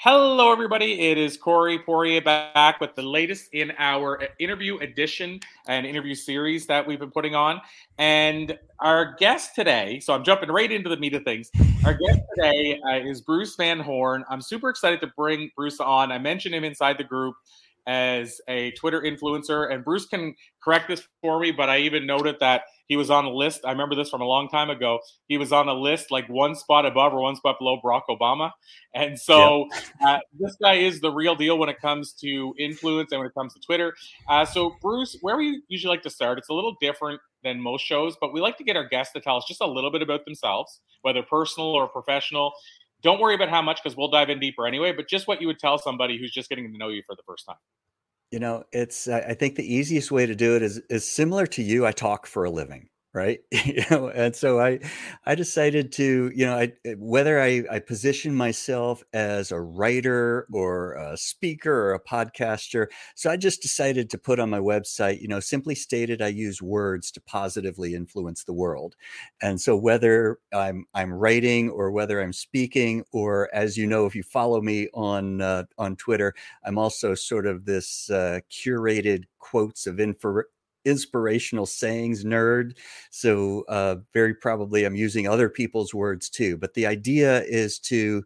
Hello, everybody. It is Corey Poirier back with the latest in our interview edition and interview series that we've been putting on. And our guest today, so I'm jumping right into the meat of things. Our guest today uh, is Bruce Van Horn. I'm super excited to bring Bruce on. I mentioned him inside the group as a Twitter influencer, and Bruce can correct this for me, but I even noted that he was on a list. I remember this from a long time ago. He was on a list like one spot above or one spot below Barack Obama. And so yep. uh, this guy is the real deal when it comes to influence and when it comes to Twitter. Uh, so, Bruce, where we usually like to start, it's a little different than most shows, but we like to get our guests to tell us just a little bit about themselves, whether personal or professional. Don't worry about how much because we'll dive in deeper anyway, but just what you would tell somebody who's just getting to know you for the first time. You know, it's I think the easiest way to do it is is similar to you. I talk for a living right? You know and so i i decided to you know i eh, whether i i position myself as a writer or a speaker or a podcaster so i just decided to put on my website you know simply stated i use words to positively influence the world. And so whether i'm i'm writing or whether i'm speaking or as you know if you follow me on uh, on twitter i'm also sort of this uh, curated quotes of info inspirational sayings nerd. So, uh, very probably I'm using other people's words too. But the idea is to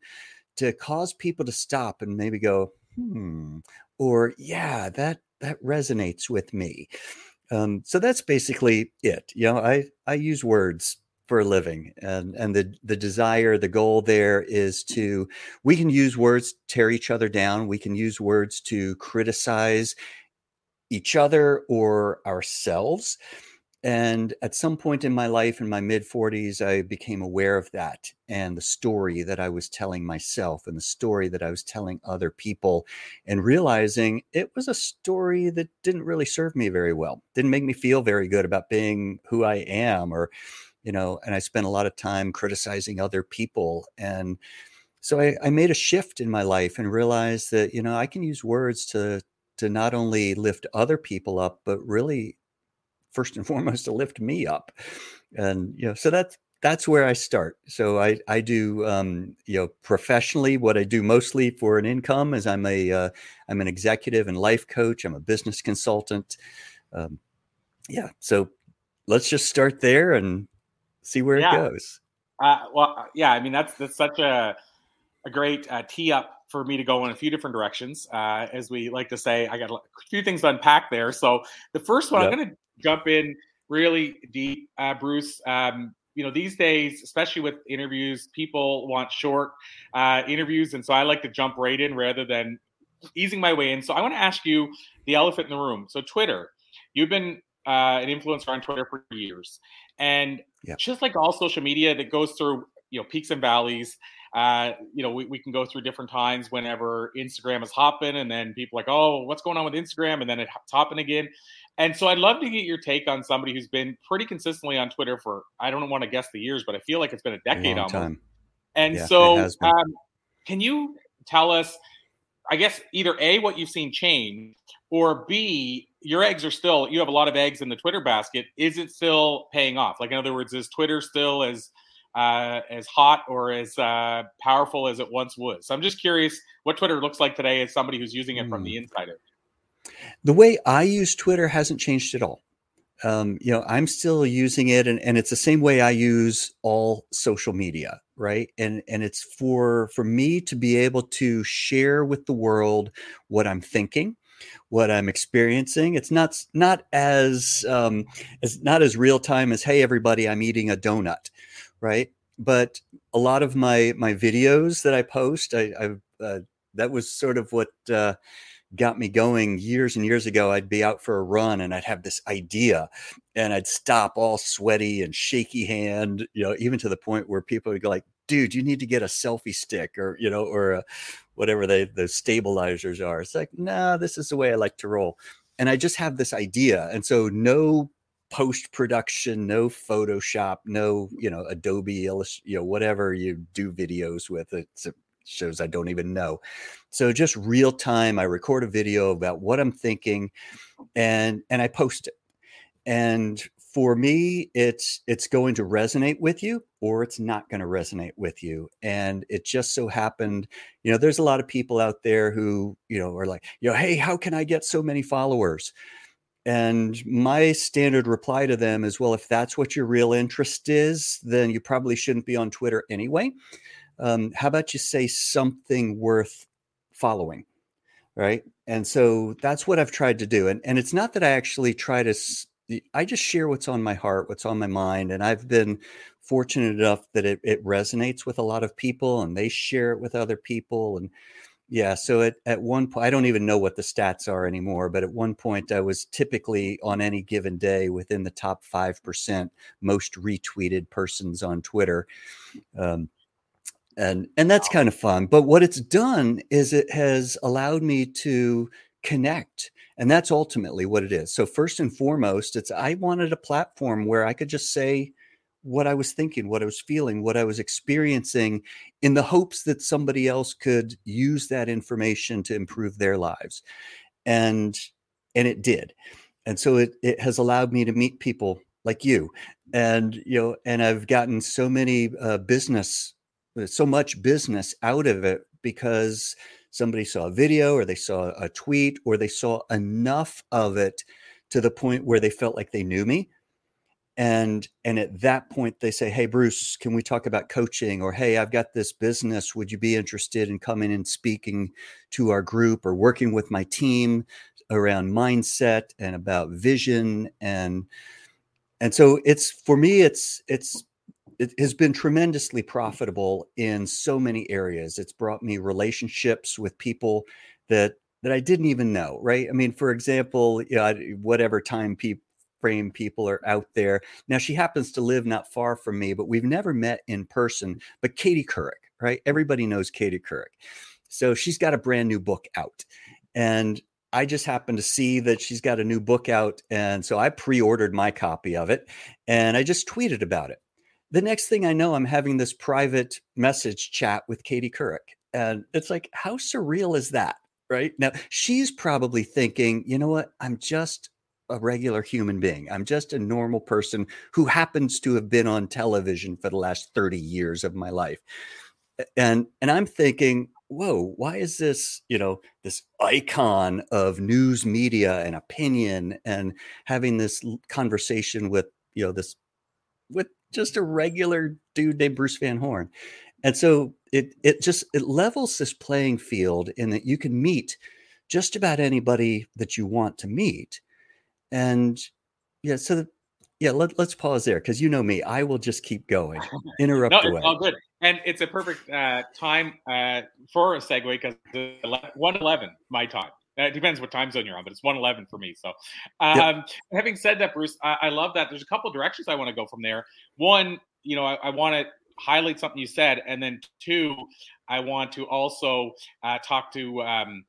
to cause people to stop and maybe go, hmm, or yeah, that that resonates with me. Um, so that's basically it. You know, I I use words for a living and and the the desire the goal there is to we can use words tear each other down we can use words to criticize each other or ourselves. And at some point in my life, in my mid 40s, I became aware of that and the story that I was telling myself and the story that I was telling other people, and realizing it was a story that didn't really serve me very well, didn't make me feel very good about being who I am, or, you know, and I spent a lot of time criticizing other people. And so I, I made a shift in my life and realized that, you know, I can use words to to not only lift other people up, but really first and foremost to lift me up. And you know, so that's that's where I start. So I I do um, you know professionally what I do mostly for an income is I'm a uh, I'm an executive and life coach. I'm a business consultant. Um, yeah, so let's just start there and see where yeah. it goes. Uh, well, yeah, I mean that's that's such a a great uh, tee up for me to go in a few different directions. Uh, as we like to say, I got a few things to unpack there. So the first one, yep. I'm going to jump in really deep, uh, Bruce. Um, you know, these days, especially with interviews, people want short uh, interviews, and so I like to jump right in rather than easing my way in. So I want to ask you the elephant in the room. So Twitter, you've been uh, an influencer on Twitter for years, and yep. just like all social media, that goes through you know peaks and valleys uh, you know, we, we can go through different times whenever Instagram is hopping, and then people like, oh, what's going on with Instagram? And then it's hopping again. And so I'd love to get your take on somebody who's been pretty consistently on Twitter for I don't want to guess the years, but I feel like it's been a decade almost. Time. And yeah, so, um, can you tell us? I guess either a what you've seen change, or b your eggs are still you have a lot of eggs in the Twitter basket. Is it still paying off? Like in other words, is Twitter still as uh, as hot or as uh, powerful as it once was. So I'm just curious what Twitter looks like today as somebody who's using it mm. from the hmm. inside of The way I use Twitter hasn't changed at all. um, you know, I'm still using it, and, and it's the same way I use all social media, right? And and it's for for me to be able to share with the world what I'm thinking, what I'm experiencing. It's not not as um, it's not as real time as hey everybody, I'm eating a donut, right? But a lot of my my videos that I post, I, I uh, that was sort of what. Uh, got me going years and years ago. I'd be out for a run and I'd have this idea and I'd stop all sweaty and shaky hand, you know, even to the point where people would go like, dude, you need to get a selfie stick or, you know, or a, whatever they, the stabilizers are. It's like, nah, this is the way I like to roll. And I just have this idea. And so no post production, no Photoshop, no, you know, Adobe, you know, whatever you do videos with. It's a shows I don't even know. So just real time, I record a video about what I'm thinking and and I post it. And for me, it's it's going to resonate with you or it's not going to resonate with you. And it just so happened, you know, there's a lot of people out there who, you know, are like, you know, hey, how can I get so many followers? And my standard reply to them is, well, if that's what your real interest is, then you probably shouldn't be on Twitter anyway. Um, how about you say something worth following? Right? And so that's what i've tried to do and, and it's not that i actually try to i just share what's on my heart what's on my mind and i've been fortunate enough that it, it resonates with a lot of people and they share it with other people and yeah so at, at one point i don't even know what the stats are anymore but at one point i was typically on any given day within the top 5% most retweeted persons on twitter um, and and that's kind of fun but what it's done is it has allowed me to connect and that's ultimately what it is. So first and foremost it's i wanted a platform where i could just say what i was thinking what i was feeling what i was experiencing in the hopes that somebody else could use that information to improve their lives. And and it did. And so it it has allowed me to meet people like you. And you know and i've gotten so many uh, business so much business out of it because somebody saw a video or they saw a tweet or they saw enough of it to the point where they felt like they knew me and and at that point they say hey bruce can we talk about coaching or hey i've got this business would you be interested in coming and speaking to our group or working with my team around mindset and about vision and and so it's for me it's it's it has been tremendously profitable in so many areas. It's brought me relationships with people that that I didn't even know. Right? I mean, for example, you know, whatever time pe- frame people are out there. Now she happens to live not far from me, but we've never met in person. But Katie Couric, right? Everybody knows Katie Couric. So she's got a brand new book out, and I just happened to see that she's got a new book out. And so I pre ordered my copy of it and I just tweeted about it the next thing I know, I'm having this private message chat with Katie Couric. And it's like, how surreal is that? Right now, she's probably thinking, you know what? I'm just a regular human being. I'm just a normal person who happens to have been on television for the last 30 years of my life. And and I'm thinking, whoa, why is this, you know, this icon of news media and opinion and having this conversation with, you know, this with just a regular dude named Bruce Van Horn. And so it it just it levels this playing field in that you can meet just about anybody that you want to meet. And yeah, so the, yeah, let, let's pause there because you know me, I will just keep going, interrupt no, away. All good, and it's a perfect uh, time uh, for a segue because one eleven my time. Uh, it depends what time zone you're on, but it's 111 for me. So, um, having said that, Bruce, I, I, love that. There's a couple directions I want to go from there. One, you know, I, I want to highlight something you said, and then two, I want to also uh, talk to um,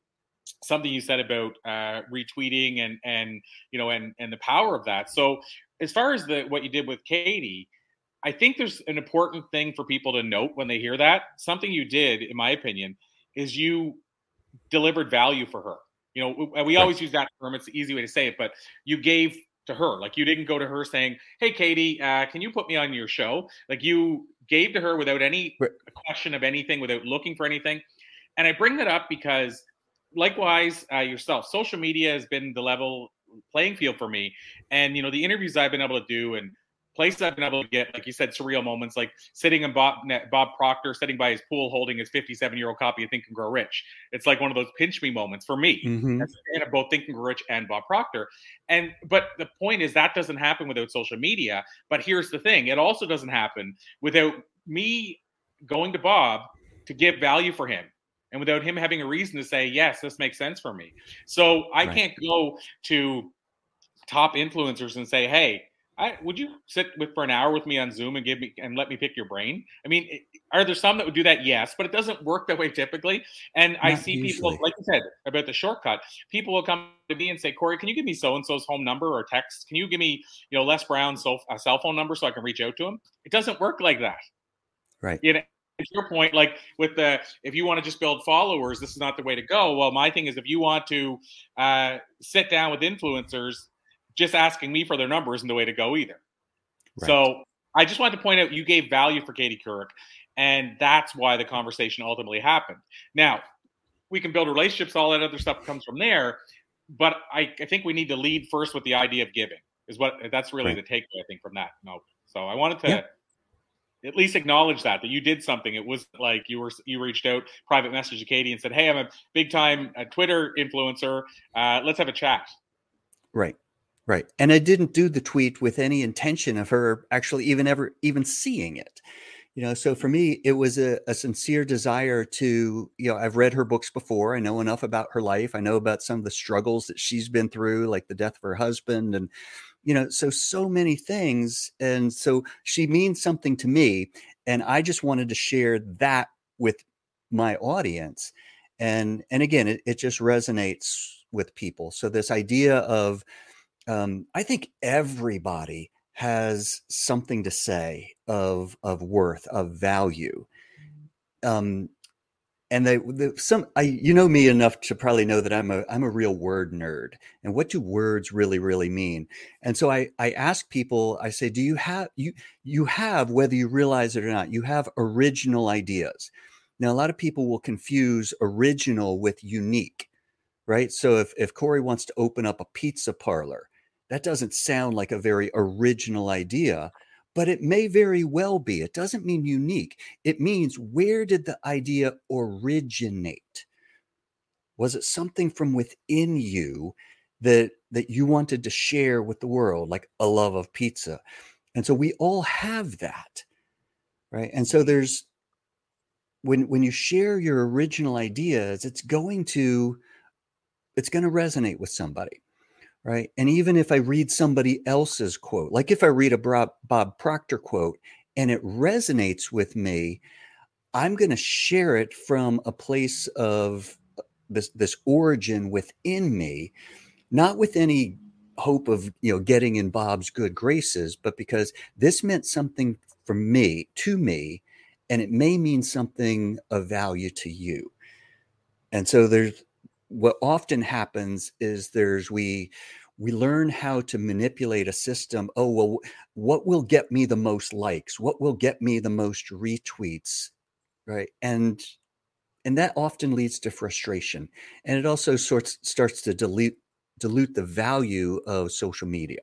something you said about uh, retweeting and and you know and and the power of that. So, as far as the what you did with Katie. I think there's an important thing for people to note when they hear that. Something you did, in my opinion, is you delivered value for her. You know, we always use that term. It's the easy way to say it, but you gave to her. Like you didn't go to her saying, "Hey, Katie, uh, can you put me on your show?" Like you gave to her without any question of anything, without looking for anything. And I bring that up because, likewise, uh, yourself, social media has been the level playing field for me. And you know, the interviews I've been able to do and places I've been able to get, like you said, surreal moments, like sitting in Bob Bob Proctor, sitting by his pool, holding his 57 year old copy of Think and Grow Rich. It's like one of those pinch me moments for me. Mm-hmm. As a fan of both Think and Grow Rich and Bob Proctor. And but the point is that doesn't happen without social media. But here's the thing: it also doesn't happen without me going to Bob to give value for him. And without him having a reason to say, yes, this makes sense for me. So I right. can't go to top influencers and say, hey, I, would you sit with for an hour with me on Zoom and give me and let me pick your brain? I mean, are there some that would do that? Yes, but it doesn't work that way typically. And Not I see usually. people, like you said about the shortcut. People will come to me and say, "Corey, can you give me so and so's home number or text? Can you give me, you know, Les Brown's so, a uh, cell phone number so I can reach out to him?" It doesn't work like that. Right. You know, to your point, like with the if you want to just build followers, this is not the way to go. Well, my thing is if you want to uh, sit down with influencers just asking me for their number isn't the way to go either. Right. So I just wanted to point out you gave value for Katie Couric, and that's why the conversation ultimately happened. Now, we can build relationships, all that other stuff comes from there. But I, I think we need to lead first with the idea of giving, is what that's really right. the takeaway, I think, from that. No. So I wanted to yeah. At least acknowledge that, that you did something. It wasn't like you were you reached out, private message to Katie and said, Hey, I'm a big time uh, Twitter influencer. Uh, let's have a chat. Right. Right. And I didn't do the tweet with any intention of her actually even ever even seeing it. You know, so for me, it was a, a, sincere desire to, you know, I've read her books before. I know enough about her life. I know about some of the struggles that she's been through, like the death of her husband and, you know, so, so many things. And so she means something to me. And I just wanted to share that with my audience. And, and again, it, it just resonates with people. So this idea of, um, I think everybody has something to say of of worth, of value. Um, and they the, some I you know me enough to probably know that I'm a I'm a real word nerd. And what do words really really mean? And so I I ask people I say do you have you you have whether you realize it or not you have original ideas. Now a lot of people will confuse original with unique, right? So if if Corey wants to open up a pizza parlor, that doesn't sound like a very original idea, but it may very well be. It doesn't mean unique. It means where did the idea originate? Was it something from within you that that you wanted to share with the world, like a love of pizza? And so we all have that, right? And so there's when when you share your original ideas, it's going to it's going to resonate with somebody right? And even if I read somebody else's quote, like if I read a Bob Proctor quote and it resonates with me, I'm going to share it from a place of uh, this this origin within me, not with any hope of you know getting in Bob's good graces, but because this meant something for me to me, and it may mean something of value to you. And so there's what often happens is there's we we learn how to manipulate a system oh well what will get me the most likes? What will get me the most retweets? Right? And and that often leads to frustration and it also sorts starts to dilute dilute the value of social media.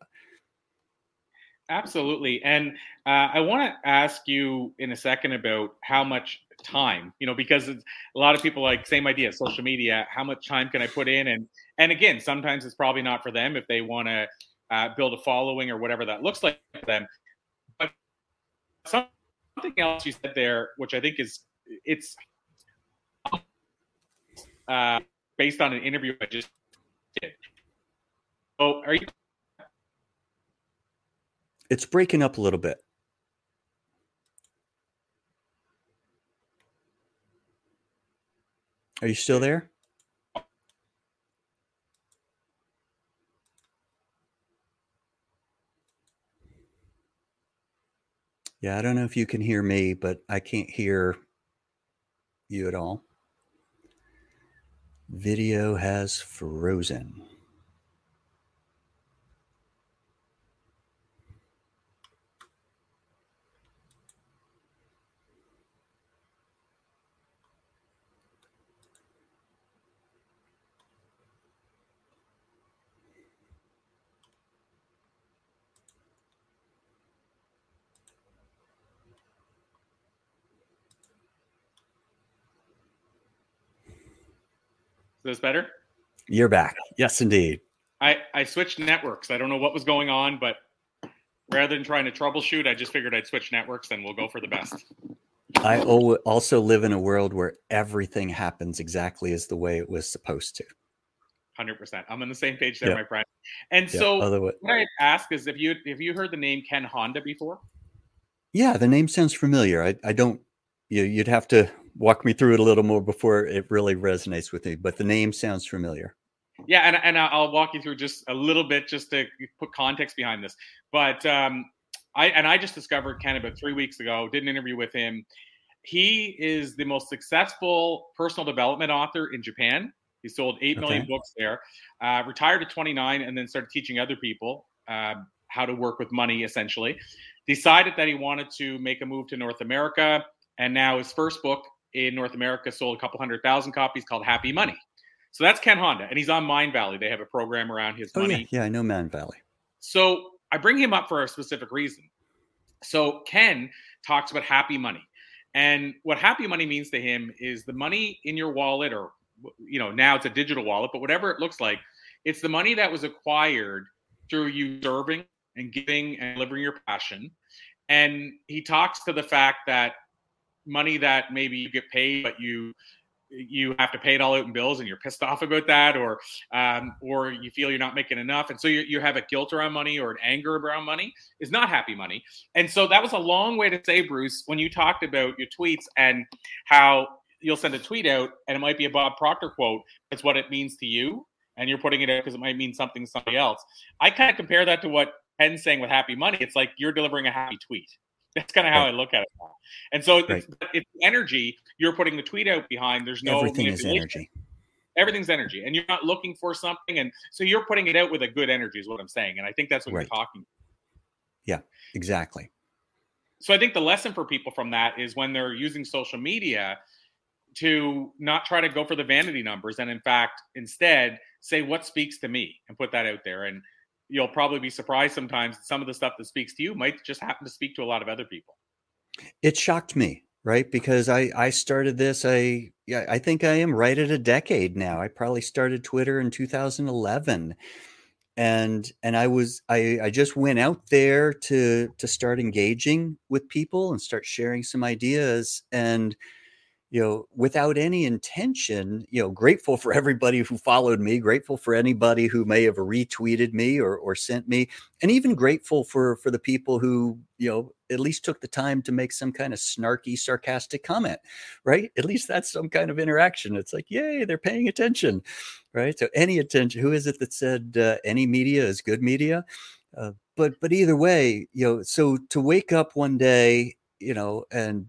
Absolutely and uh, i want to ask you in a second about how much time you know because a lot of people like same idea social media how much time can i put in? And and again sometimes it's probably not for them if they want to uh, build a following or whatever that looks like for them. But something else you said there which i think is it's uh, based on an interview i just did. Oh are you it's breaking up a little bit Are you still there? Yeah, I don't know if you can hear me, but I can't hear you at all. Video has frozen. This better? You're back. Yes, indeed. I, I switched networks. I don't know what was going on, but rather than trying to troubleshoot, I just figured I'd switch networks and we'll go for the best. I also live in a world where everything happens exactly as the way it was supposed to. Hundred percent. I'm on the same page there, my friend. And so, Otherwise, what I ask is, if you have you heard the name Ken Honda before? Yeah, the name sounds familiar. I, I don't. You, you'd have to walk me through it a little more before it really resonates with me. But the name sounds familiar. Yeah, and, and I'll walk you through just a little bit just to put context behind this. But um, I and I just discovered Ken about three weeks ago. Did an interview with him. He is the most successful personal development author in Japan. He sold eight okay. million books there. Uh, retired at 29, and then started teaching other people uh, how to work with money. Essentially, decided that he wanted to make a move to North America, and now his first book in North America sold a couple hundred thousand copies called Happy Money. So that's Ken Honda, and he's on Mindvalley. They have a program around his oh, money. Yeah. yeah, I know Mindvalley. So I bring him up for a specific reason. So Ken talks about happy money. And what happy money means to him is the money in your wallet, or, you know, now it's a digital wallet, but whatever it looks like, it's the money that was acquired through you serving and giving and delivering your passion. And he talks to the fact that money that maybe you get paid, but you you have to pay it all out in bills and you're pissed off about that or um, or you feel you're not making enough. And so you, you have a guilt around money or an anger around money is not happy money. And so that was a long way to say bruce when you talked about your tweets and how you'll send a tweet out and it might be a bob proctor quote it's what it means to you and you're putting it out because it might mean something to somebody else. I kind of compare that to what Ken's saying with happy money. It's like you're delivering a happy tweet that's kind of how right. I look at it now. And so right. it's, it's, energy you're putting the tweet out behind. There's no everything is energy. Everything's energy, and you're not looking for something, and so you're putting it out with a good energy, is what I'm saying. And I think that's what right. you're talking. Yeah, exactly. So I think the lesson for people from that is when they're using social media to not try to go for the vanity numbers, and in fact, instead say what speaks to me and put that out there. And you'll probably be surprised sometimes some of the stuff that speaks to you might just happen to speak to a lot of other people. It shocked me, right? Because I I started this I yeah, I think I am right at a decade now. I probably started Twitter in 2011 and and I was I I just went out there to to start engaging with people and start sharing some ideas and you know, without any intention, you know, grateful for everybody who followed me, grateful for anybody who may have retweeted me or, or sent me, and even grateful for for the people who, you know, at least took the time to make some kind of snarky, sarcastic comment, right? At least that's some kind of interaction. It's like, yay, they're paying attention, right? So any attention. Who is it that said uh, any media is good media? Uh, but but either way, you know, so to wake up one day, you know, and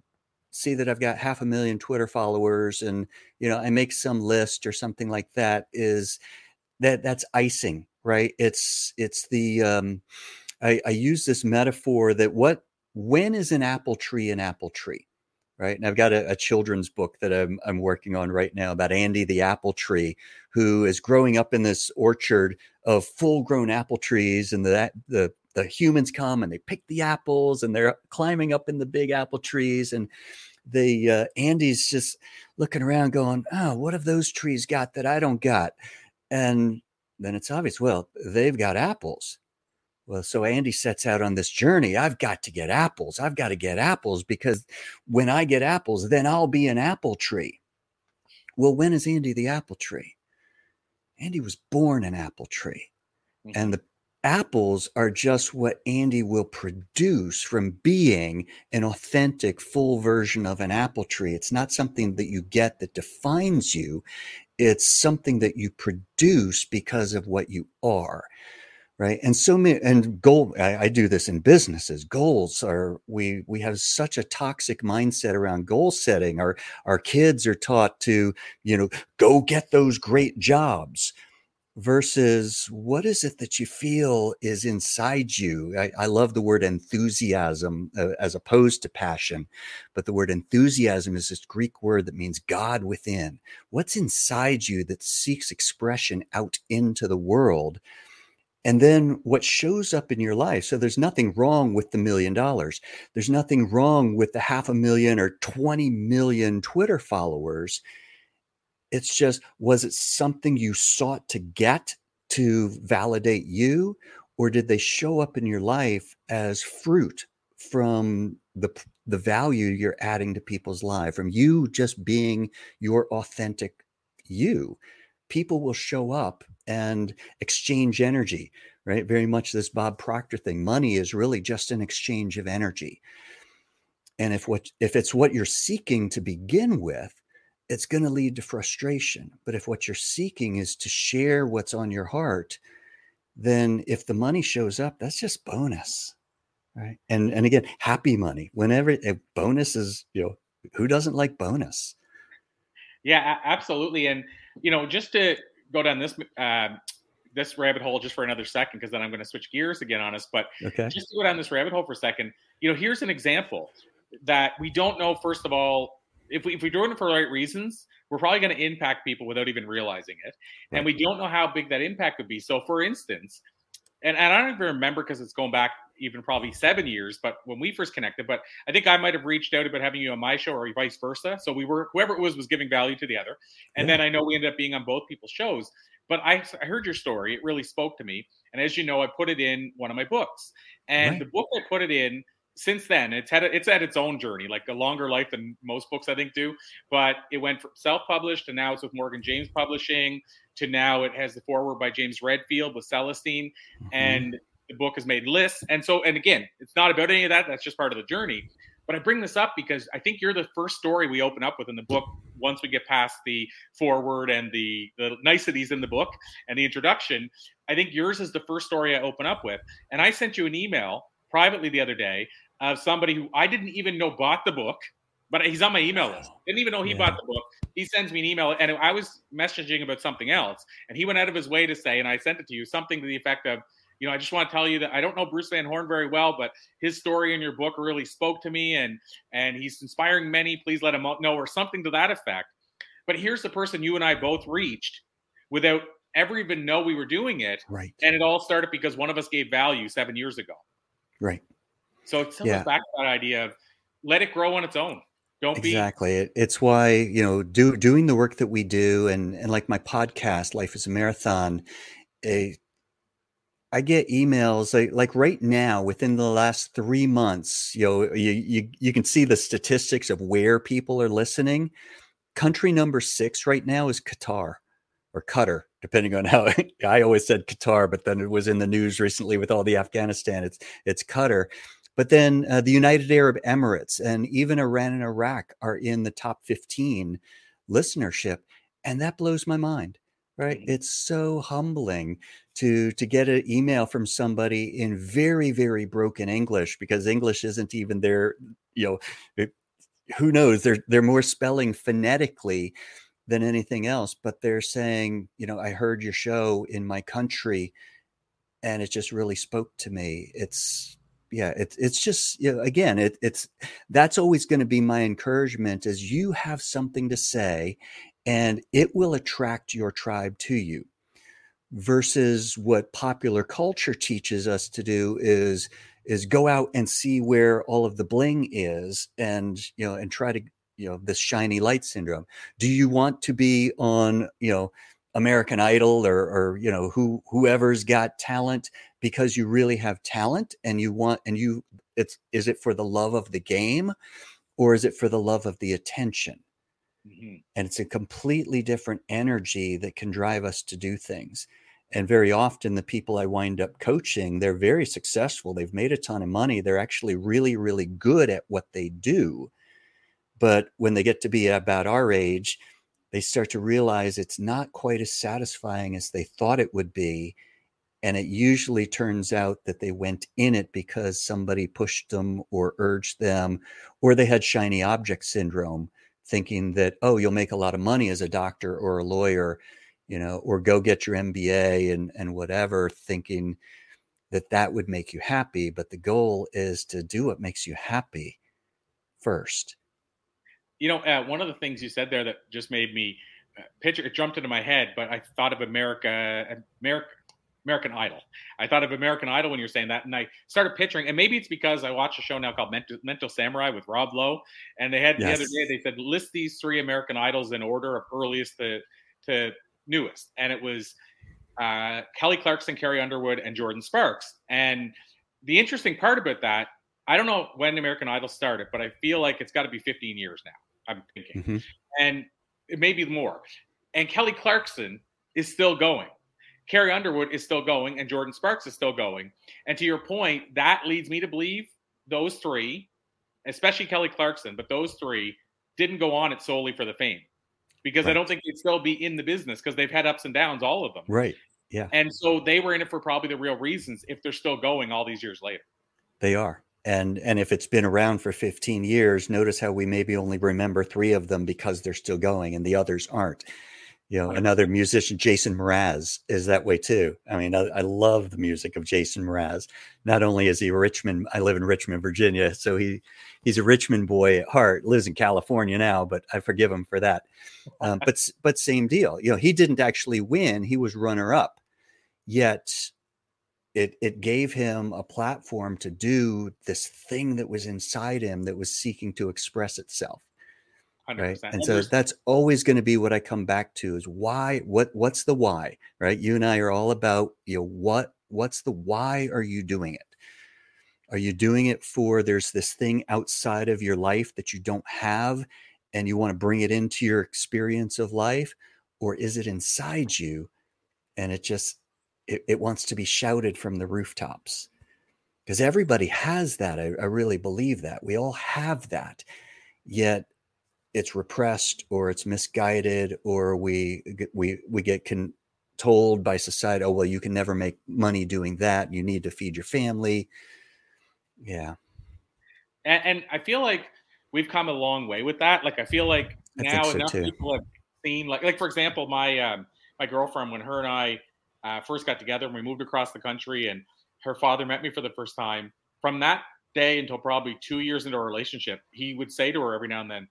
see that I've got half a million Twitter followers and you know I make some list or something like that is that that's icing, right? It's it's the um I, I use this metaphor that what when is an apple tree an apple tree? Right. And I've got a, a children's book that I'm I'm working on right now about Andy the apple tree, who is growing up in this orchard of full grown apple trees and the the the humans come and they pick the apples and they're climbing up in the big apple trees and the uh, Andy's just looking around going, "Oh, what have those trees got that I don't got?" And then it's obvious, well, they've got apples. Well, so Andy sets out on this journey. I've got to get apples. I've got to get apples because when I get apples, then I'll be an apple tree. Well, when is Andy the apple tree? Andy was born an apple tree. Mm-hmm. And the apples are just what Andy will produce from being an authentic, full version of an apple tree. It's not something that you get that defines you, it's something that you produce because of what you are. Right. And so many and goal I, I do this in businesses. Goals are we we have such a toxic mindset around goal setting. Our our kids are taught to, you know, go get those great jobs versus what is it that you feel is inside you? I, I love the word enthusiasm uh, as opposed to passion, but the word enthusiasm is this Greek word that means God within. What's inside you that seeks expression out into the world? And then what shows up in your life. So there's nothing wrong with the million dollars. There's nothing wrong with the half a million or 20 million Twitter followers It's just, was it something you sought to get to validate you? Or did they show up in your life as fruit from the the value you're adding to people's life from you just being your authentic you people will show up and exchange energy right very much this bob proctor thing money is really just an exchange of energy and if what if it's what you're seeking to begin with it's going to lead to frustration but if what you're seeking is to share what's on your heart then if the money shows up that's just bonus right and and again happy money whenever a bonus is you know who doesn't like bonus yeah absolutely and you know just to go down this uh, this rabbit hole just for another second because then i'm going to switch gears again on us but okay. just to go down this rabbit hole for a second you know here's an example that we don't know first of all if, we, if we're doing it for the right reasons we're probably going to impact people without even realizing it right. and we don't know how big that impact would be so for instance and, and I don't even remember because it's going back even probably seven years, but when we first connected, but I think I might have reached out about having you on my show or vice versa. So we were, whoever it was, was giving value to the other. And yeah. then I know we ended up being on both people's shows. But I, I heard your story. It really spoke to me. And as you know, I put it in one of my books. And right. the book I put it in since then it's had a, it's had its own journey like a longer life than most books i think do but it went from self-published and now it's with morgan james publishing to now it has the foreword by james redfield with celestine mm-hmm. and the book has made lists and so and again it's not about any of that that's just part of the journey but i bring this up because i think you're the first story we open up with in the book once we get past the foreword and the the niceties in the book and the introduction i think yours is the first story i open up with and i sent you an email privately the other day of somebody who I didn't even know bought the book, but he's on my email list. Didn't even know he yeah. bought the book. He sends me an email, and I was messaging about something else, and he went out of his way to say, and I sent it to you, something to the effect of, you know, I just want to tell you that I don't know Bruce Van Horn very well, but his story in your book really spoke to me, and and he's inspiring many. Please let him know, or something to that effect. But here's the person you and I both reached without ever even know we were doing it, right? And it all started because one of us gave value seven years ago. Right. So it yeah. back to that idea of let it grow on its own. Don't exactly. Be- it's why you know do doing the work that we do, and and like my podcast, Life is a Marathon. A, I get emails like, like right now within the last three months. You know, you, you you can see the statistics of where people are listening. Country number six right now is Qatar or Qatar, depending on how I always said Qatar, but then it was in the news recently with all the Afghanistan. It's it's Qatar. But then uh, the United Arab Emirates and even Iran and Iraq are in the top 15 listenership. And that blows my mind, right? It's so humbling to to get an email from somebody in very, very broken English because English isn't even their, you know, it, who knows? They're they're more spelling phonetically than anything else, but they're saying, you know, I heard your show in my country and it just really spoke to me. It's yeah it's it's just you know, again it, it's that's always going to be my encouragement is you have something to say and it will attract your tribe to you versus what popular culture teaches us to do is is go out and see where all of the bling is and you know and try to you know this shiny light syndrome. Do you want to be on you know American Idol or, or you know who whoever's got talent? Because you really have talent and you want and you it's is it for the love of the game or is it for the love of the attention? Mm-hmm. and it's a completely different energy that can drive us to do things. And very often the people i wind up coaching they're very successful. They've made a ton of money. They're actually really really good at what they do but when they get to be about our age they start to realize it's not quite as satisfying as they thought it would be. And it usually turns out that they went in it because somebody pushed them or urged them, or they had shiny object syndrome, thinking that, oh, you'll make a lot of money as a doctor or a lawyer, you know, or go get your MBA and, and whatever, thinking that that would make you happy. But the goal is to do what makes you happy first you know, uh, one of the things you said there that just made me uh, picture it jumped into my head, but I thought of America, America, American Idol. I thought of American Idol when you're saying that, and I started picturing, and maybe it's because I watched a show now called Mental, Mental Samurai with Rob Lowe, and they had yes. the other day they said list these three American Idols in order of earliest to to newest, and it was uh, Kelly Clarkson, Carrie Underwood, and Jordin Sparks. And the interesting part about that, I don't know when American Idol started, but I feel like it's got to be 15 years now. I'm thinking, mm-hmm. and it may be more. And Kelly Clarkson is still going. Carrie Underwood is still going, and Jordin Sparks is still going. And to your point, that leads me to believe those three, especially Kelly Clarkson, but those three didn't go on it solely for the fame because right. I don't think they'd still be in the business because they've had ups and downs, all of them. Right. Yeah. And so they were in it for probably the real reasons if they're still going all these years later. They are. And and if it's been around for 15 years, notice how we maybe only remember 3 of them because they're still going and the others aren't. You know, another musician, Jason Mraz, is that way too. I mean, I, I, love the music of Jason Mraz. Not only is he a Richmond, I live in Richmond, Virginia, so he he's a Richmond boy at heart. Lives in California now, but I forgive him for that. Um, but but same deal. You know, he didn't actually win; he was runner up. Yet, it it gave him a platform to do this thing that was inside him that was seeking to express itself 100%. right? and so that's always going to be what i come back to is why what what's the why right? You and i are all about you know what what's the why are you doing it? Are you doing it for there's this thing outside of your life that you don't have and you want to bring it into your experience of life? Or is it inside you and it just it, it wants to be shouted from the rooftops. Because everybody has that I, I really believe that. We all have that. Yet it's repressed or it's misguided or we we we get con- told by society oh well you can never make money doing that. You need to feed your family. Yeah. And, and i feel like we've come a long way with that. Like i feel like I now so enough too. people have seen like like for example my um my girlfriend when her and i uh, first got together and we moved across the country and her father met me for the first time from that day until probably two years into our relationship he would say to her every now and then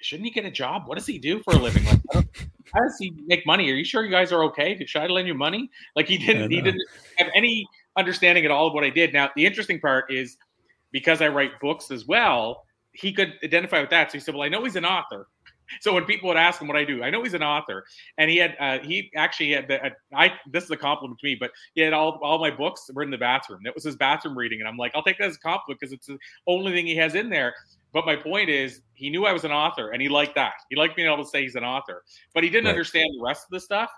shouldn't he get a job? What does he do for a living? Like, how does he make money? Are you sure you guys are okay? Should I lend you money? Like he didn't he didn't have any understanding at all of what I did. Now the interesting part is because I write books as well, he could identify with that. So he said, "Well, I know he's an author." So when people would ask him what I do, I know he's an author, and he had uh, he actually had the, uh, I this is a compliment to me, but he had all all my books were in the bathroom. That was his bathroom reading, and I'm like, I'll take that as a compliment because it's the only thing he has in there. But my point is, he knew I was an author, and he liked that. He liked being able to say he's an author, but he didn't right. understand the rest of the stuff.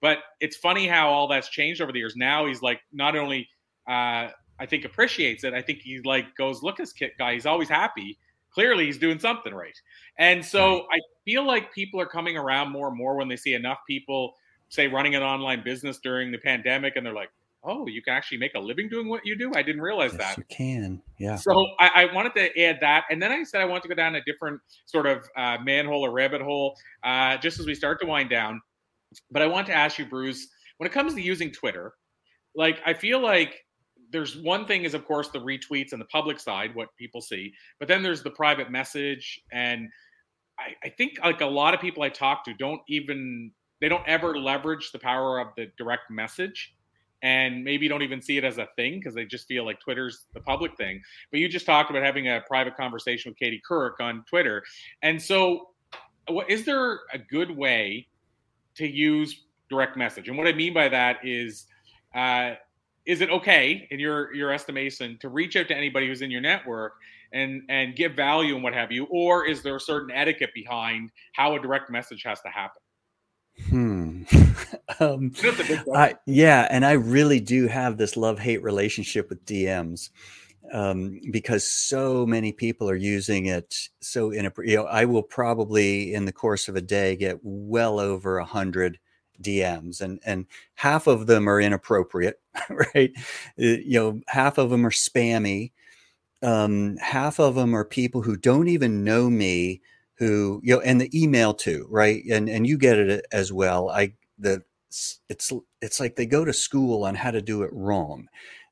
But it's funny how all that's changed over the years. Now he's like not only uh, I think appreciates it. I think he like goes, look, this kid guy. He's always happy. Clearly, he's doing something right. And so. I feel like people are coming around more and more when they see enough people say running an online business during the pandemic, and they're like, oh, you can actually make a living doing what you do. I didn't realize yes, that. You can, yeah. So I, I, wanted to add that, and then I said I want to go down a different sort of uh, manhole or rabbit hole, uh, just as we start to wind down. But I want to ask you, Bruce, when it comes to using Twitter, like I feel like there's one thing is of course the retweets and the public side, what people see, but then there's the private message, and I, I think like a lot of people I talk to don't even they don't ever leverage the power of the direct message and maybe don't even see it as a thing because they just feel like Twitter's the public thing. But you just talked about having a private conversation with Katie Couric on Twitter. And so, what, is there a good way to use direct message? And what I mean by that is, uh, is it okay in your your estimation to reach out to anybody who's in your network and and give value and what have you, or is there a certain etiquette behind how a direct message has to happen? Hmm. um, I, yeah, and I really do have this love hate relationship with DMs um, because so many people are using it. So in a, you know, I will probably in the course of a day get well over a hundred DMs, and and half of them are inappropriate, right? Uh, you know, half of them are spammy. Um, half of them are people who don't even know me who you know and the email too right and and you get it as well i the it's it's like they go to school on how to do it wrong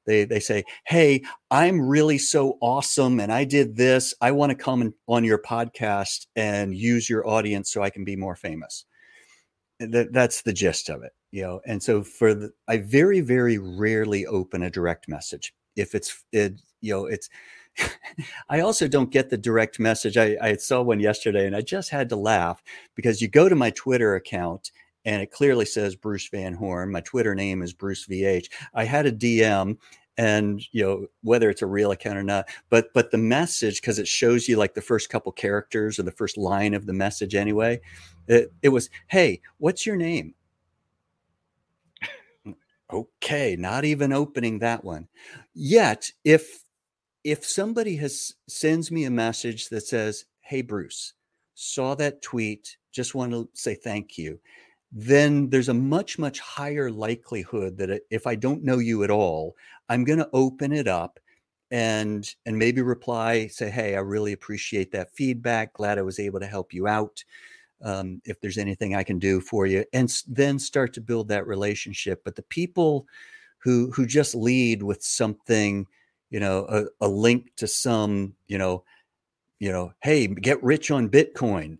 they they say hey i'm really so awesome and i did this i want to come on your podcast and use your audience so i can be more famous that, that's the gist of it you know and so for the i very very rarely open a direct message if it's it you know it's I also don't get the direct message. I, I, saw one yesterday and I just had to laugh because you go to my Twitter account and it clearly says Bruce Van Horn. My Twitter name is Bruce VH. I had a DM and you know whether it's a real account or not but but the message because it shows you like the first couple characters or the first line of the message anyway it, it was hey what's your name? Okay not even opening that one. Yet if if somebody has sends me a message that says hey bruce saw that tweet just want to say thank you then there's a much much higher likelihood that if i don't know you at all i'm going to open it up and and maybe reply say hey i really appreciate that feedback. Glad i was able to help you out um, if there's anything I can do for you, and then start to build that relationship. But the people who who just lead with something, you know, a, a link to some, you know, you know, hey, get rich on Bitcoin,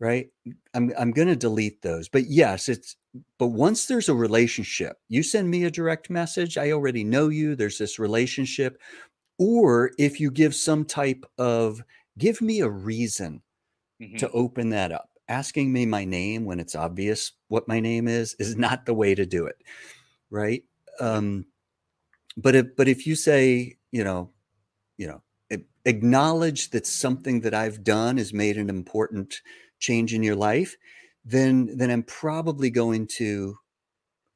right? I'm I'm going to delete those. But yes, it's but once there's a relationship, you send me a direct message, I already know you, there's this relationship. Or if you give some type of give me a reason mm-hmm. to open that up asking me my name when it's obvious what my name is is not the way to do it right um but if but if you say you know you know acknowledge that something that i've done has made an important change in your life then then i'm probably going to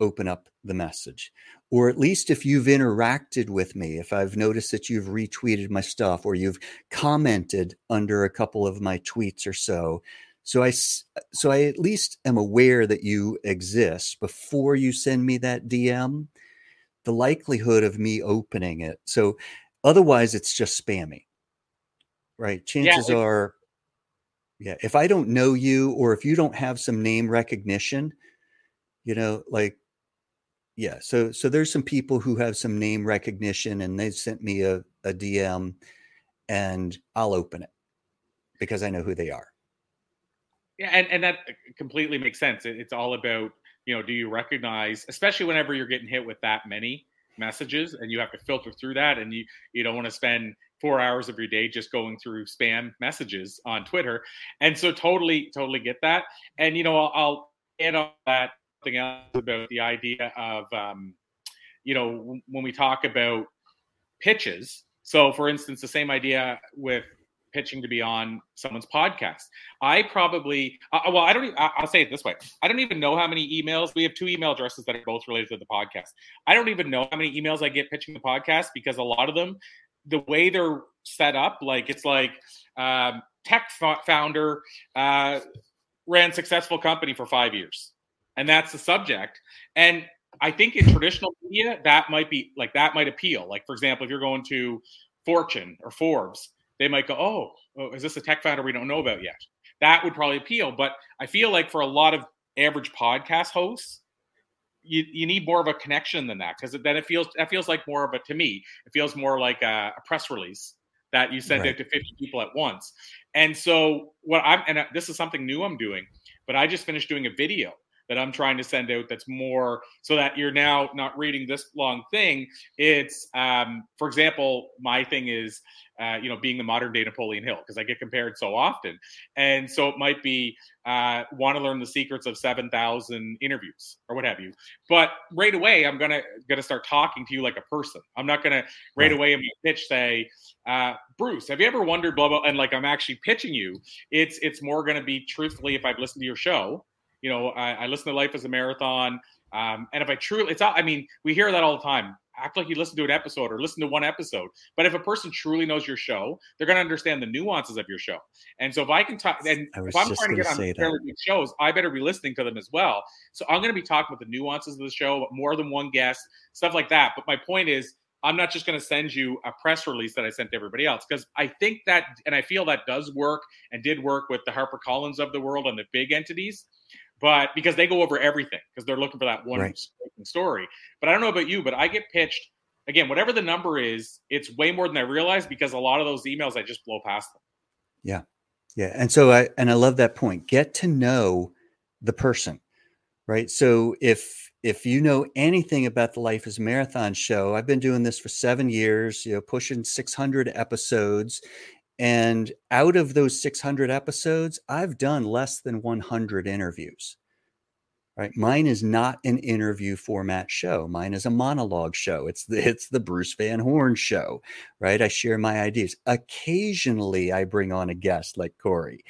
open up the message or at least if you've interacted with me if i've noticed that you've retweeted my stuff or you've commented under a couple of my tweets or so so I so I at least am aware that you exist before you send me that DM. The likelihood of me opening it. So otherwise it's just spammy. Right? Chances yeah, are yeah, if I don't know you or if you don't have some name recognition, you know, like yeah, so so there's some people who have some name recognition and they've sent me a, a DM and I'll open it because I know who they are. Yeah, and, and that uh, completely makes sense. It, it's all about, you know, do you recognize, especially whenever you're getting hit with that many messages and you have to filter through that and you you don't want to spend four hours of your day just going through spam messages on Twitter. And so totally, totally get that. And you know, I'll, I'll add on that something else about the idea of um, you know, when we talk about pitches. So for instance, the same idea with pitching to be on someone's podcast. I probably, uh, well, I don't even, I'll say it this way. I don't even know how many emails, we have two email addresses that are both related to the podcast. I don't even know how many emails I get pitching the podcast because a lot of them, the way they're set up, like it's like um, tech founder uh, ran successful company for five years. And that's the subject. And I think in traditional media, that might be like that might appeal. Like, for example, if you're going to Fortune or Forbes, they might go, oh, oh, is this a tech founder we don't know about yet? That would probably appeal. But I feel like for a lot of average podcast hosts, you, you need more of a connection than that because then it feels that feels like more of a to me it feels more like a, a press release that you send right. out to 50 people at once and so what i'm and this is something new i'm doing but i just finished doing a video that I'm trying to send out that's more so that you're now not reading this long thing. It's, um, for example, my thing is, uh, you know, being the modern day Napoleon Hill because I get compared so often. And so it might be uh, want to learn the secrets of 7,000 interviews or what have you. But right away, I'm going to to start talking to you like a person. I'm not going to right, right away in my pitch say, uh, Bruce, have you ever wondered blah, blah, and like I'm actually pitching you. It's, it's more going to be truthfully if I've listened to your show you know, I, I listen to Life is a Marathon. Um, and if I truly, it's, I mean, we hear that all the time. Act like you listen to an episode or listen to one episode. But if a person truly knows your show, they're going to understand the nuances of your show. And so if I can talk, and if I'm trying to get on fairly good shows, I better be listening to them as well. So I'm going to be talking about the nuances of the show, more than one guest, stuff like that. But my point is, I'm not just going to send you a press release that I sent to everybody else because I think that, and I feel that does work and did work with the Harper Collins of the world and the big entities but because they go over everything because they're looking for that one right. story. But I don't know about you, but I get pitched again, whatever the number is, it's way more than I realize because a lot of those emails I just blow past them. Yeah. Yeah. And so I and I love that point. Get to know the person, right? So if if you know anything about the Life is Marathon show, I've been doing this for seven years, you know, pushing 600 episodes. And out of those 600 episodes, I've done less than 100 interviews. Right. Mine is not an interview format show. Mine is a monologue show. It's the it's the Bruce Van Horn show. Right. I share my ideas. Occasionally I bring on a guest like Corey.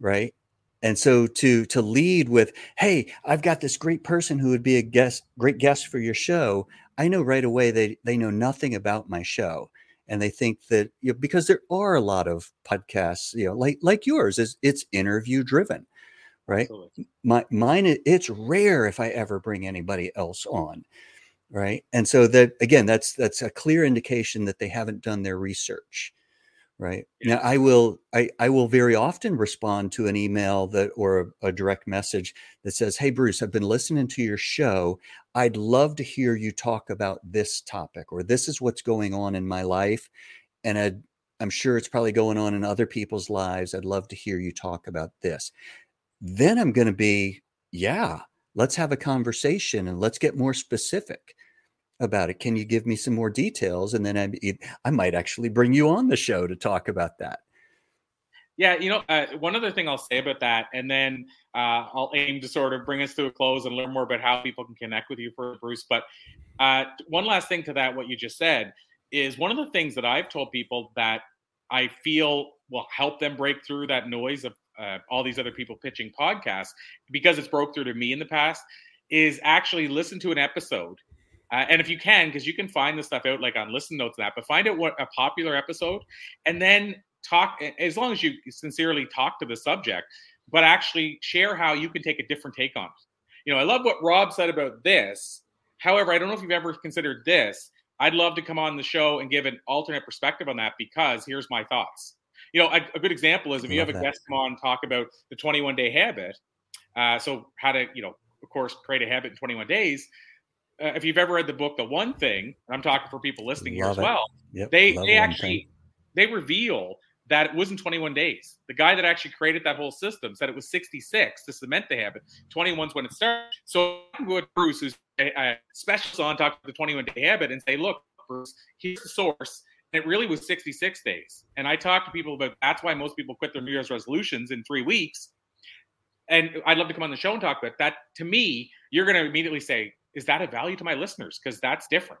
Right. And so to to lead with, hey, I've got this great person who would be a guest, great guest for your show. I know right away they they know nothing about my show, and they think that you know, because there are a lot of podcasts, you know, like like yours, is it's interview driven, right? Absolutely. My mine, it's rare if I ever bring anybody else on, right? And so that again, that's that's a clear indication that they haven't done their research right yeah. now i will I, I will very often respond to an email that or a, a, direct message that says hey bruce i've been listening to your show i'd love to hear you talk about this topic or this is what's going on in my life and i i'm sure it's probably going on in other people's lives i'd love to hear you talk about this then i'm going to be yeah let's have a conversation and let's get more specific about it. Can you give me some more details? And then I, I might actually bring you on the show to talk about that. Yeah, you know, uh, one other thing I'll say about that, and then uh, I'll aim to sort of bring us to a close and learn more about how people can connect with you for Bruce. But uh, one last thing to that, what you just said, is one of the things that I've told people that I feel will help them break through that noise of uh, all these other people pitching podcasts because it's broke through to me in the past is actually listen to an episode uh, and if you can, because you can find the stuff out like on listen notes and that, but find out what a popular episode and then talk as long as you sincerely talk to the subject, but actually share how you can take a different take on it. You know, I love what Rob said about this. However, I don't know if you've ever considered this. I'd love to come on the show and give an alternate perspective on that because here's my thoughts. You know, a, a good example is if you have a that. guest come on talk about the 21 day habit. Uh, so how to, you know, of course, create a habit in 21 days uh, if you've ever read the book, The One Thing, I'm talking for people listening Love here as well. Yep. They they actually thing. they reveal that it wasn't 21 days. The guy that actually created that whole system said it was 66 to cement the habit. 21's when it started. So I go with Bruce, who's a, a specialist on talk about the 21 day habit, and say, look, Bruce, here's the source. And it really was 66 days. And I talk to people about that's why most people quit their New Year's resolutions in three weeks. And I'd love to come on the show and talk about that. To me, you're going to immediately say, is that a value to my listeners? Because that's different.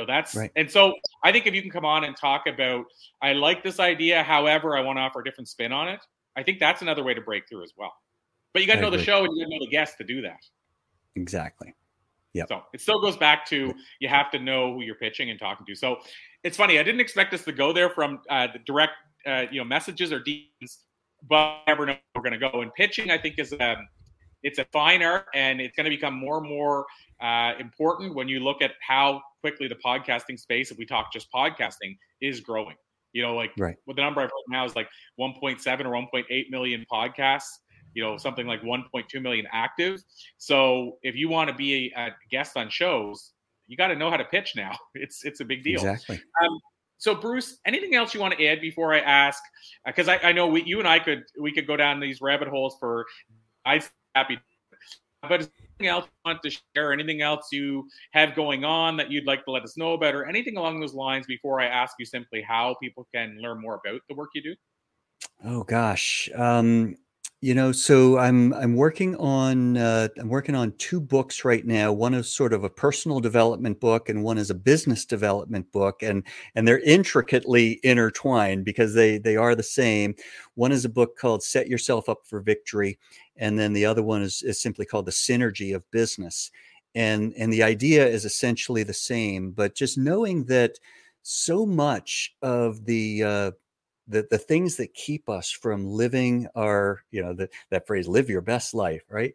So that's right. and so I think if you can come on and talk about I like this idea, however, I want to offer a different spin on it. I think that's another way to break through as well. But you got to know agree. the show and you got to know the guests to do that. Exactly. Yeah. So it still goes back to you have to know who you're pitching and talking to. So it's funny. I didn't expect us to go there from uh, the direct, uh, you know, messages or DMs, but I never know we're going to go. And pitching, I think, is um, it's a fine art, and it's going to become more and more uh, important when you look at how quickly the podcasting space, if we talk just podcasting, is growing. You know, like right. what the number I've heard now is like 1.7 or 1.8 million podcasts. You know, something like 1.2 million active. So if you want to be a, a guest on shows, you got to know how to pitch now. It's it's a big deal. Exactly. Um, so Bruce, anything else you want to add before I ask? Because uh, I, I know we, you and I could we could go down these rabbit holes for. I'm happy, but else you want to share? Anything else you have going on that you'd like to let us know about, or anything along those lines before I ask you simply how people can learn more about the work you do? Oh gosh. Um, you know, so I'm I'm working on uh, I'm working on two books right now. One is sort of a personal development book, and one is a business development book, and and they're intricately intertwined because they they are the same. One is a book called "Set Yourself Up for Victory," and then the other one is is simply called "The Synergy of Business." And and the idea is essentially the same, but just knowing that so much of the uh, the, the things that keep us from living our, you know, the, that phrase, live your best life, right?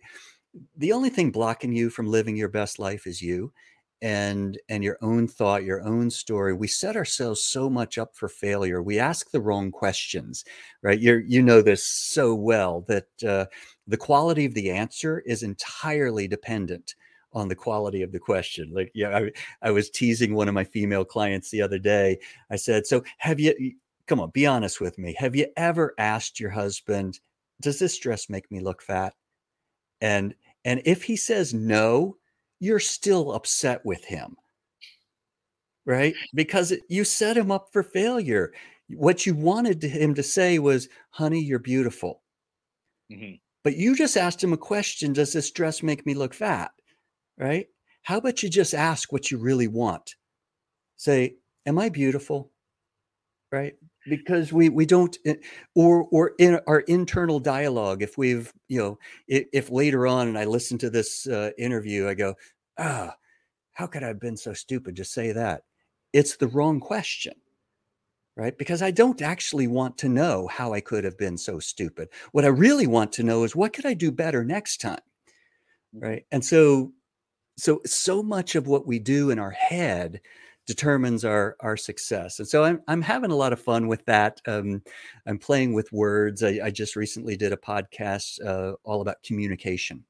The only thing blocking you from living your best life is you and and your own thought your own story we set ourselves so much up for failure we ask the wrong questions right you you know this so well that uh, the quality of the answer is entirely dependent on the quality of the question like yeah I, I was teasing one of my female clients the other day i said so have you come on, be honest with me. Have you ever asked your husband, does this dress make me look fat? And And if he says no, you're still upset with him. Right? Because you set him up for failure. What you wanted him to say was, honey, you're beautiful. Mm-hmm. But you just asked him a question Does this dress make me look fat? Right? How about you just ask what you really want? Say, Am I beautiful? Right? Because we we don't eh, or or in our internal dialogue, if we've, you know, if, if later on and I listen to this uh, interview, I go, ah, how could I have been so stupid to say that? It's the wrong question right? Because I don't actually want to know how I could have been so stupid. What I really want to know is what could I do better next time? Mm-hmm. Right. And so, so, so much of what we do in our head determines our our success. And so I'm I'm having a lot of fun with that. Um, I'm playing with words. I, I just recently did a podcast uh, all about communication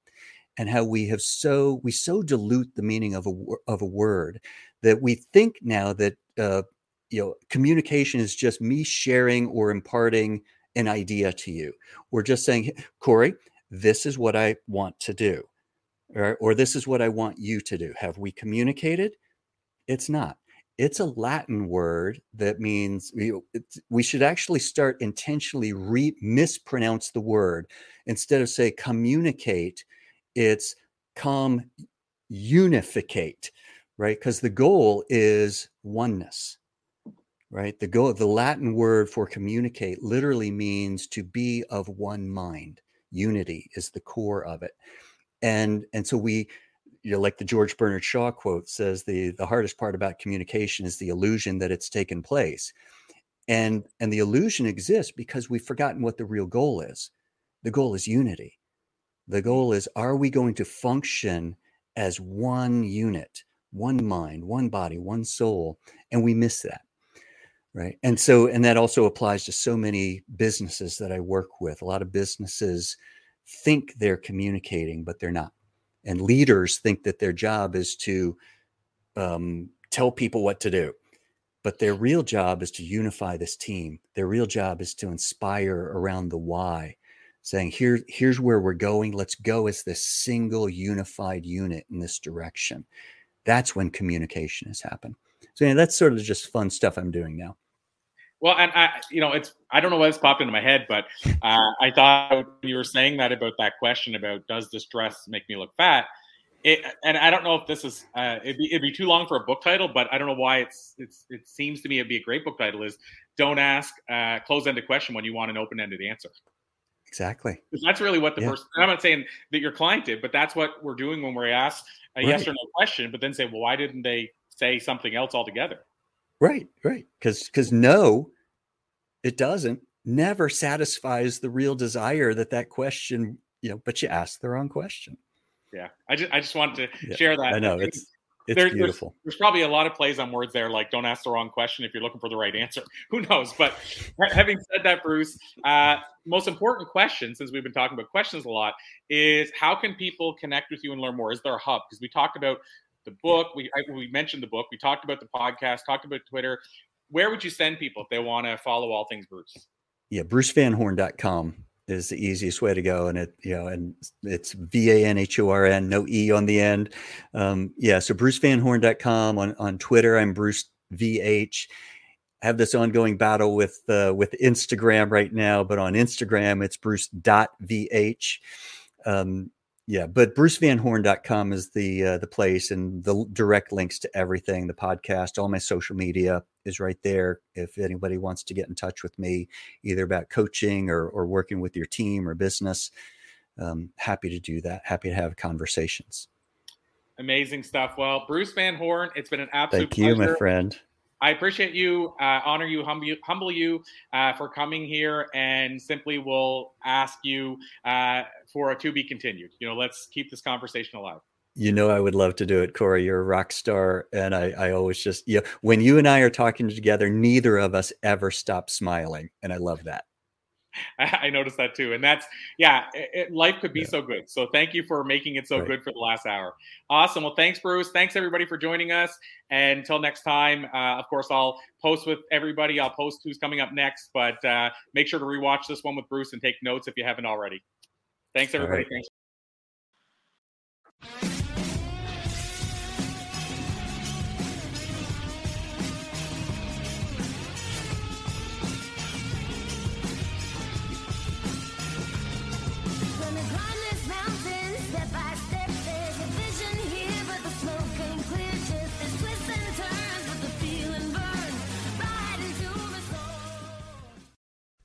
and how we have so we so dilute the meaning of a of a word that we think now that uh, you know communication is just me sharing or imparting an idea to you or just saying corey this is what i want to do or, or this is what i want you to do. Have we communicated? It's not. It's a latin word that means you know, we should actually start intentionally re- mispronounce the word. Instead of say communicate it's come unificate right? Because the goal is oneness right? The go the Latin word for communicate literally means to be of one mind. Unity is the core of it. And and so we you know, like the George Bernard Shaw quote says the the hardest part about communication is the illusion that it's taken place. And and the illusion exists because we've forgotten what the real goal is. The goal is unity. The goal is are we going to function as one unit, one mind, one body, one soul? And we miss that right and so and that also applies to so many businesses that i work with. A lot of businesses think they're communicating but they're not and leaders think that their job is to um, tell people what to do but their real job is to unify this team. Their real job is to inspire around the why saying here here's where we're going. Let's go as this single unified unit in this direction. That's when communication has happened. So yeah, that's sort of just fun stuff i'm doing now well, and I, you know, it's I don't know why this popped into my head, but uh, I thought you were saying that about that question about does this dress make me look fat? It, and I don't know if this is uh, it'd, be, it'd be too long for a book title, but I don't know why it's it's it seems to me it'd be a great book title. Is don't ask a close-ended question when you want an open-ended answer. Exactly. That's really what the yeah. person. I'm not saying that your client did, but that's what we're doing when we're asked a right. yes or no question. But then say, well, why didn't they say something else altogether? Right, right. Because because no, it doesn't. Never satisfies the real desire that that question. You know, but you ask the wrong question. Yeah, I just I just wanted to yeah, share that. I know it's it's there, beautiful. There's, there's, probably a lot of plays on words there, like don't ask the wrong question if you're looking for the right answer. Who knows? But having said that, Bruce, uh, most important question, since we've been talking about questions a lot, is how can people connect with you and learn more? Is there a hub? Because we talked about the book. We I, we mentioned the book. We talked about the podcast. Talked about Twitter. Where would you send people if they want to follow all things Bruce? Yeah, brucevanhorn.com is the easiest way to go, and it you know, and it's V A N H O R N, no e on the end. Um, yeah, so brucevanhorn.com on on Twitter. I'm Bruce VH. I have this ongoing battle with uh, with Instagram right now, but on Instagram it's Bruce.vh. Um, yeah, but brucevanhorn.com is the uh, the place and the direct links to everything, the podcast, all my social media is right there. If anybody wants to get in touch with me, either about coaching or, or working with your team or business, um, happy to do that. Happy to have conversations. Amazing stuff. Well, Bruce Van Horn, it's been an absolute Thank you, pleasure. my friend. I appreciate you, uh, honor you, humble you, humble you uh, for coming here, and simply will ask you uh, for a to be continued. You know, let's keep this conversation alive. You know, I would love to do it, Corey. You're a rock star, and I, I always just, you know, when you and I are talking together, neither of us ever stop smiling, and I love that. I noticed that too. And that's, yeah, it, life could be yeah. so good. So thank you for making it so right. good for the last hour. Awesome. Well, thanks, Bruce. Thanks, everybody, for joining us. And until next time, uh, of course, I'll post with everybody. I'll post who's coming up next, but uh, make sure to rewatch this one with Bruce and take notes if you haven't already. Thanks, everybody. Right. Thanks.